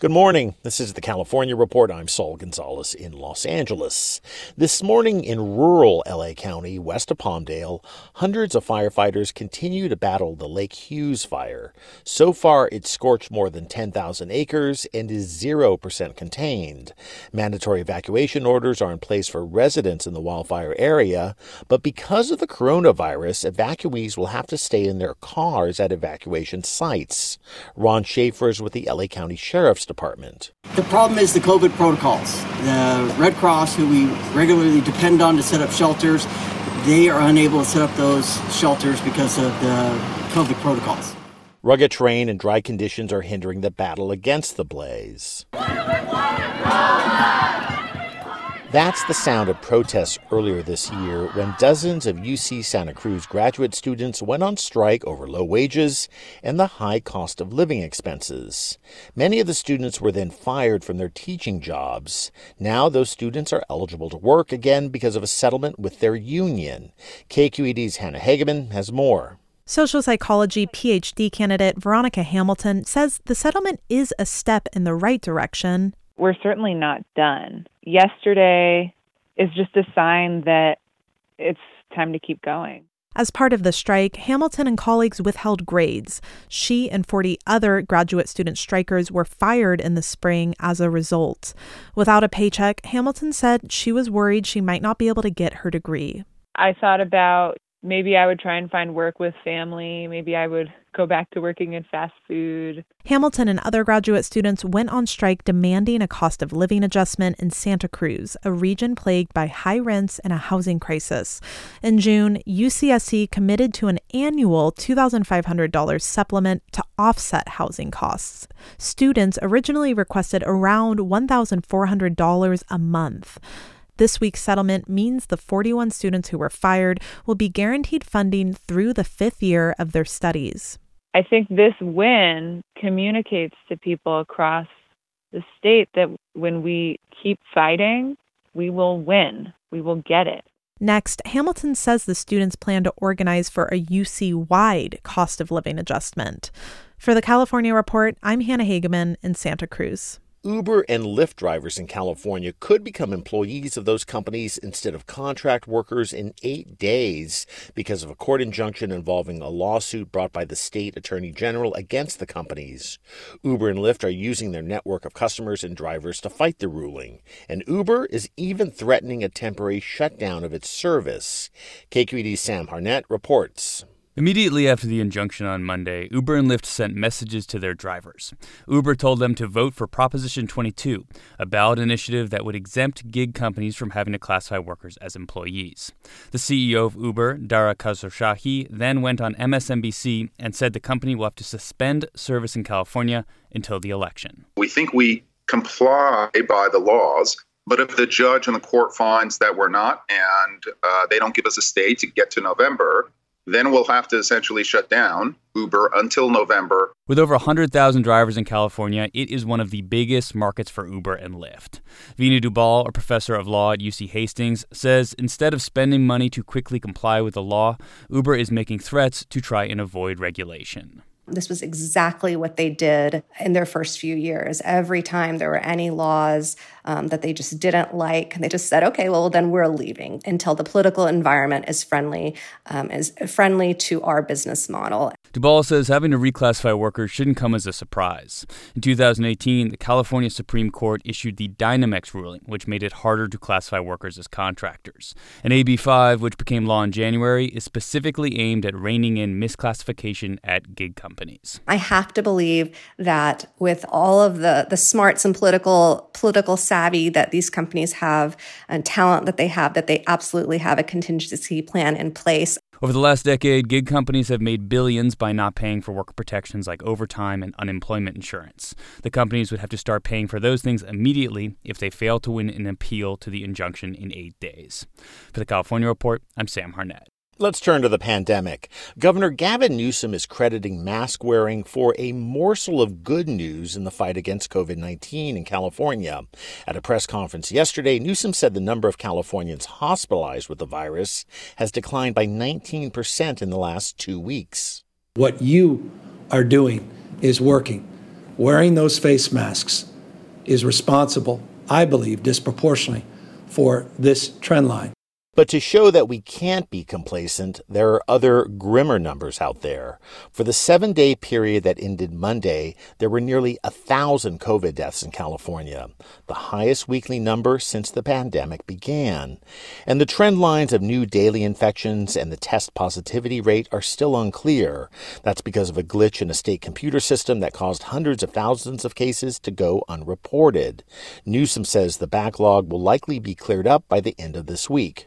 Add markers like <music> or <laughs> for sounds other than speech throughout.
Good morning. This is the California Report. I'm Saul Gonzalez in Los Angeles. This morning in rural LA County, west of Palmdale, hundreds of firefighters continue to battle the Lake Hughes fire. So far, it's scorched more than 10,000 acres and is 0% contained. Mandatory evacuation orders are in place for residents in the wildfire area, but because of the coronavirus, evacuees will have to stay in their cars at evacuation sites. Ron Schaefer is with the LA County Sheriff's Department. The problem is the COVID protocols. The Red Cross, who we regularly depend on to set up shelters, they are unable to set up those shelters because of the COVID protocols. Rugged terrain and dry conditions are hindering the battle against the blaze. That's the sound of protests earlier this year when dozens of UC Santa Cruz graduate students went on strike over low wages and the high cost of living expenses. Many of the students were then fired from their teaching jobs. Now those students are eligible to work again because of a settlement with their union. KQED's Hannah Hagemann has more. Social psychology PhD candidate Veronica Hamilton says the settlement is a step in the right direction. We're certainly not done yesterday is just a sign that it's time to keep going. As part of the strike, Hamilton and colleagues withheld grades. She and 40 other graduate student strikers were fired in the spring as a result. Without a paycheck, Hamilton said she was worried she might not be able to get her degree. I thought about maybe I would try and find work with family. Maybe I would go back to working in fast food. Hamilton and other graduate students went on strike demanding a cost of living adjustment in Santa Cruz, a region plagued by high rents and a housing crisis. In June, UCSC committed to an annual $2,500 supplement to offset housing costs. Students originally requested around $1,400 a month. This week's settlement means the 41 students who were fired will be guaranteed funding through the fifth year of their studies. I think this win communicates to people across the state that when we keep fighting, we will win. We will get it. Next, Hamilton says the students plan to organize for a UC wide cost of living adjustment. For the California Report, I'm Hannah Hagemann in Santa Cruz. Uber and Lyft drivers in California could become employees of those companies instead of contract workers in eight days because of a court injunction involving a lawsuit brought by the state attorney general against the companies. Uber and Lyft are using their network of customers and drivers to fight the ruling, and Uber is even threatening a temporary shutdown of its service. KQED's Sam Harnett reports. Immediately after the injunction on Monday, Uber and Lyft sent messages to their drivers. Uber told them to vote for Proposition 22, a ballot initiative that would exempt gig companies from having to classify workers as employees. The CEO of Uber, Dara Khosrowshahi, then went on MSNBC and said the company will have to suspend service in California until the election. We think we comply by the laws but if the judge and the court finds that we're not and uh, they don't give us a stay to get to November, then we'll have to essentially shut down Uber until November. With over 100,000 drivers in California, it is one of the biggest markets for Uber and Lyft. Veena Dubal, a professor of law at UC Hastings, says instead of spending money to quickly comply with the law, Uber is making threats to try and avoid regulation. This was exactly what they did in their first few years. Every time there were any laws um, that they just didn't like, and they just said, "Okay, well then we're leaving until the political environment is friendly, um, is friendly to our business model." Dubal says having to reclassify workers shouldn't come as a surprise. In 2018, the California Supreme Court issued the Dynamex ruling, which made it harder to classify workers as contractors. And AB 5, which became law in January, is specifically aimed at reining in misclassification at gig companies. I have to believe that with all of the, the smarts and political political savvy that these companies have and talent that they have, that they absolutely have a contingency plan in place. Over the last decade, gig companies have made billions by not paying for worker protections like overtime and unemployment insurance. The companies would have to start paying for those things immediately if they fail to win an appeal to the injunction in eight days. For the California Report, I'm Sam Harnett. Let's turn to the pandemic. Governor Gavin Newsom is crediting mask wearing for a morsel of good news in the fight against COVID 19 in California. At a press conference yesterday, Newsom said the number of Californians hospitalized with the virus has declined by 19% in the last two weeks. What you are doing is working. Wearing those face masks is responsible, I believe, disproportionately for this trend line. But to show that we can't be complacent, there are other grimmer numbers out there. For the seven day period that ended Monday, there were nearly a thousand COVID deaths in California, the highest weekly number since the pandemic began. And the trend lines of new daily infections and the test positivity rate are still unclear. That's because of a glitch in a state computer system that caused hundreds of thousands of cases to go unreported. Newsom says the backlog will likely be cleared up by the end of this week.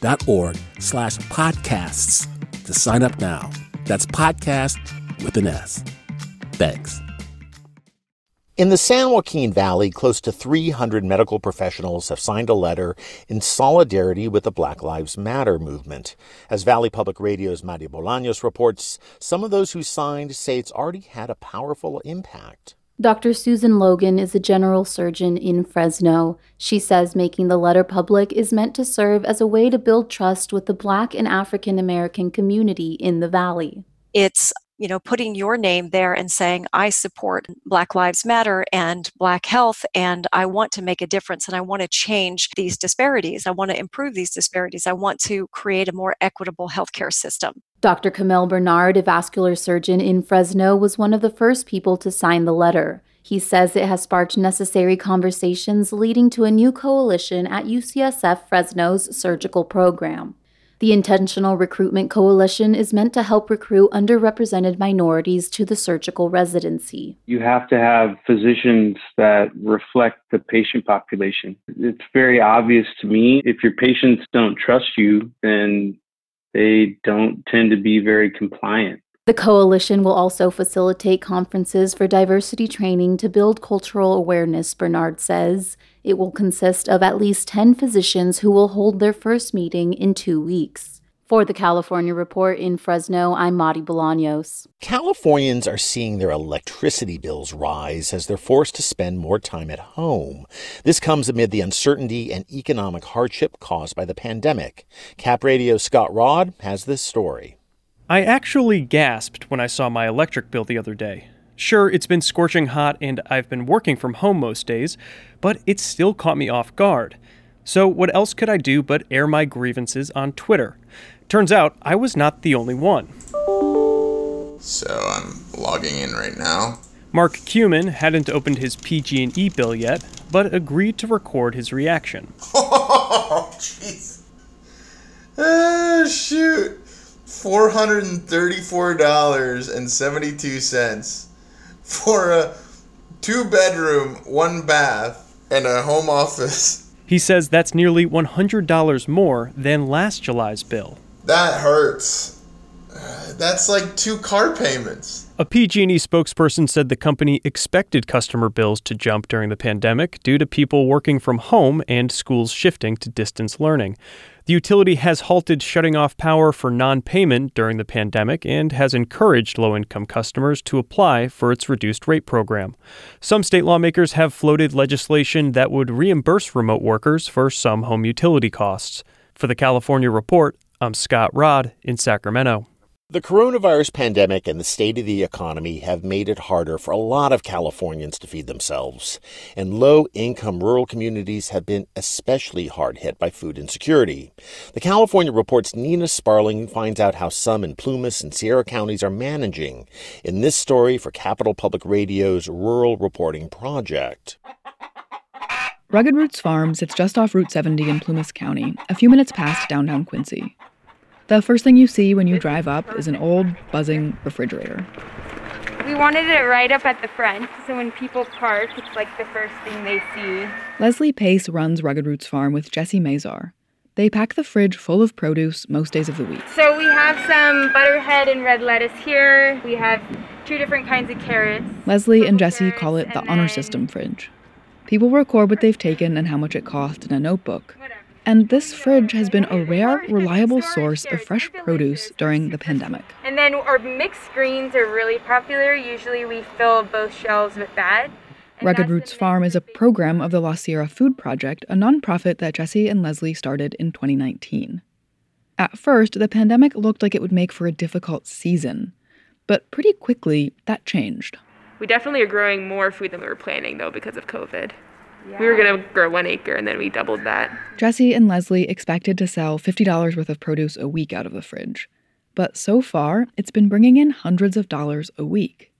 donate.kqed.org slash podcasts to sign up now. That's podcast with an S. Thanks. In the San Joaquin Valley, close to 300 medical professionals have signed a letter in solidarity with the Black Lives Matter movement. As Valley Public Radio's Madi Bolaños reports, some of those who signed say it's already had a powerful impact. Dr. Susan Logan is a general surgeon in Fresno. She says making the letter public is meant to serve as a way to build trust with the Black and African American community in the Valley. It's you know, putting your name there and saying, I support Black Lives Matter and Black health, and I want to make a difference and I want to change these disparities. I want to improve these disparities. I want to create a more equitable healthcare system. Dr. Kamel Bernard, a vascular surgeon in Fresno, was one of the first people to sign the letter. He says it has sparked necessary conversations leading to a new coalition at UCSF Fresno's surgical program. The Intentional Recruitment Coalition is meant to help recruit underrepresented minorities to the surgical residency. You have to have physicians that reflect the patient population. It's very obvious to me if your patients don't trust you, then they don't tend to be very compliant. The coalition will also facilitate conferences for diversity training to build cultural awareness, Bernard says. It will consist of at least 10 physicians who will hold their first meeting in two weeks. For the California Report in Fresno, I'm Madi Bolaños. Californians are seeing their electricity bills rise as they're forced to spend more time at home. This comes amid the uncertainty and economic hardship caused by the pandemic. Cap Radio Scott Rod has this story. I actually gasped when I saw my electric bill the other day. Sure, it's been scorching hot and I've been working from home most days, but it still caught me off guard. So, what else could I do but air my grievances on Twitter? Turns out I was not the only one. So, I'm logging in right now. Mark Cumin hadn't opened his PG&E bill yet, but agreed to record his reaction. <laughs> Oh, jeez. Oh, shoot. $434.72 for a two bedroom, one bath, and a home office. He says that's nearly $100 more than last July's bill. That hurts. That's like two car payments. A PG&E spokesperson said the company expected customer bills to jump during the pandemic due to people working from home and schools shifting to distance learning. The utility has halted shutting off power for non-payment during the pandemic and has encouraged low-income customers to apply for its reduced rate program. Some state lawmakers have floated legislation that would reimburse remote workers for some home utility costs. For the California Report, I'm Scott Rod in Sacramento. The coronavirus pandemic and the state of the economy have made it harder for a lot of Californians to feed themselves. And low income rural communities have been especially hard hit by food insecurity. The California Report's Nina Sparling finds out how some in Plumas and Sierra counties are managing in this story for Capital Public Radio's Rural Reporting Project. Rugged Roots Farm sits just off Route 70 in Plumas County, a few minutes past downtown Quincy. The first thing you see when you drive up is an old, buzzing refrigerator. We wanted it right up at the front, so when people park, it's like the first thing they see. Leslie Pace runs Rugged Roots Farm with Jesse Mazar. They pack the fridge full of produce most days of the week. So we have some butterhead and red lettuce here. We have two different kinds of carrots. Leslie and Jesse call it the honor system fridge. People record what they've taken and how much it cost in a notebook. And this fridge has been a rare, reliable source of fresh produce during the pandemic. And then our mixed greens are really popular. Usually we fill both shelves with that. Rugged Roots Farm is a program of the Lost Sierra Food Project, a nonprofit that Jesse and Leslie started in 2019. At first, the pandemic looked like it would make for a difficult season, but pretty quickly that changed. We definitely are growing more food than we were planning, though, because of COVID. We were going to grow one acre and then we doubled that. Jesse and Leslie expected to sell $50 worth of produce a week out of the fridge. But so far, it's been bringing in hundreds of dollars a week.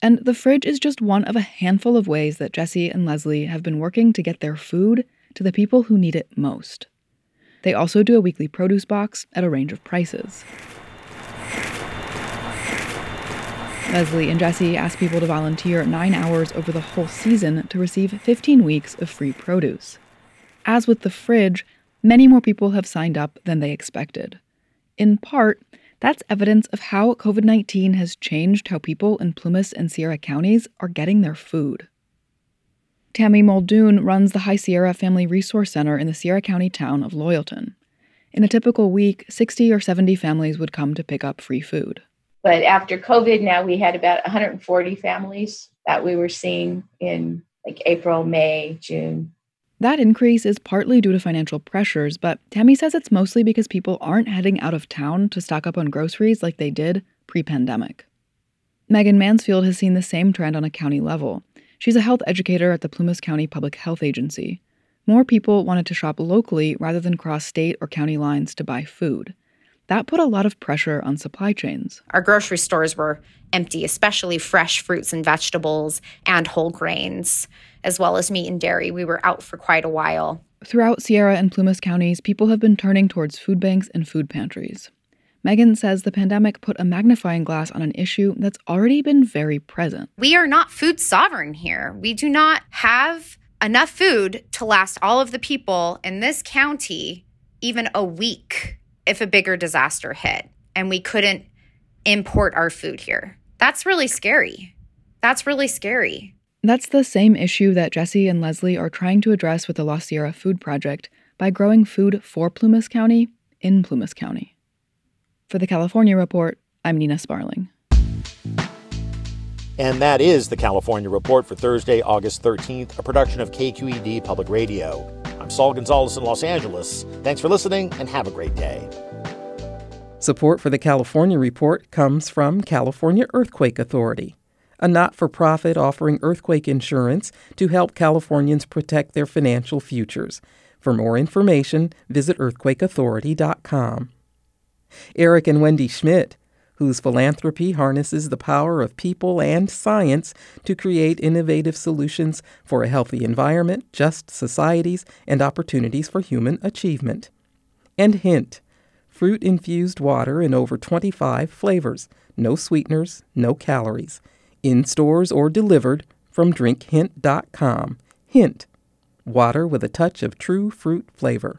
And the fridge is just one of a handful of ways that Jesse and Leslie have been working to get their food to the people who need it most. They also do a weekly produce box at a range of prices. Leslie and Jesse asked people to volunteer nine hours over the whole season to receive 15 weeks of free produce. As with the fridge, many more people have signed up than they expected. In part, that's evidence of how COVID 19 has changed how people in Plumas and Sierra counties are getting their food. Tammy Muldoon runs the High Sierra Family Resource Center in the Sierra County town of Loyalton. In a typical week, 60 or 70 families would come to pick up free food. But after COVID, now we had about 140 families that we were seeing in like April, May, June. That increase is partly due to financial pressures, but Tammy says it's mostly because people aren't heading out of town to stock up on groceries like they did pre pandemic. Megan Mansfield has seen the same trend on a county level. She's a health educator at the Plumas County Public Health Agency. More people wanted to shop locally rather than cross state or county lines to buy food. That put a lot of pressure on supply chains. Our grocery stores were empty, especially fresh fruits and vegetables and whole grains, as well as meat and dairy. We were out for quite a while. Throughout Sierra and Plumas counties, people have been turning towards food banks and food pantries. Megan says the pandemic put a magnifying glass on an issue that's already been very present. We are not food sovereign here. We do not have enough food to last all of the people in this county even a week if a bigger disaster hit and we couldn't import our food here. That's really scary. That's really scary. That's the same issue that Jesse and Leslie are trying to address with the Lost Sierra Food Project by growing food for Plumas County in Plumas County. For the California Report, I'm Nina Sparling. And that is the California Report for Thursday, August 13th, a production of KQED Public Radio. I'm Saul Gonzalez in Los Angeles. Thanks for listening and have a great day. Support for the California Report comes from California Earthquake Authority, a not for profit offering earthquake insurance to help Californians protect their financial futures. For more information, visit earthquakeauthority.com. Eric and Wendy Schmidt, whose philanthropy harnesses the power of people and science to create innovative solutions for a healthy environment, just societies, and opportunities for human achievement. And Hint fruit infused water in over 25 flavors, no sweeteners, no calories. In stores or delivered from drinkhint.com. Hint water with a touch of true fruit flavor.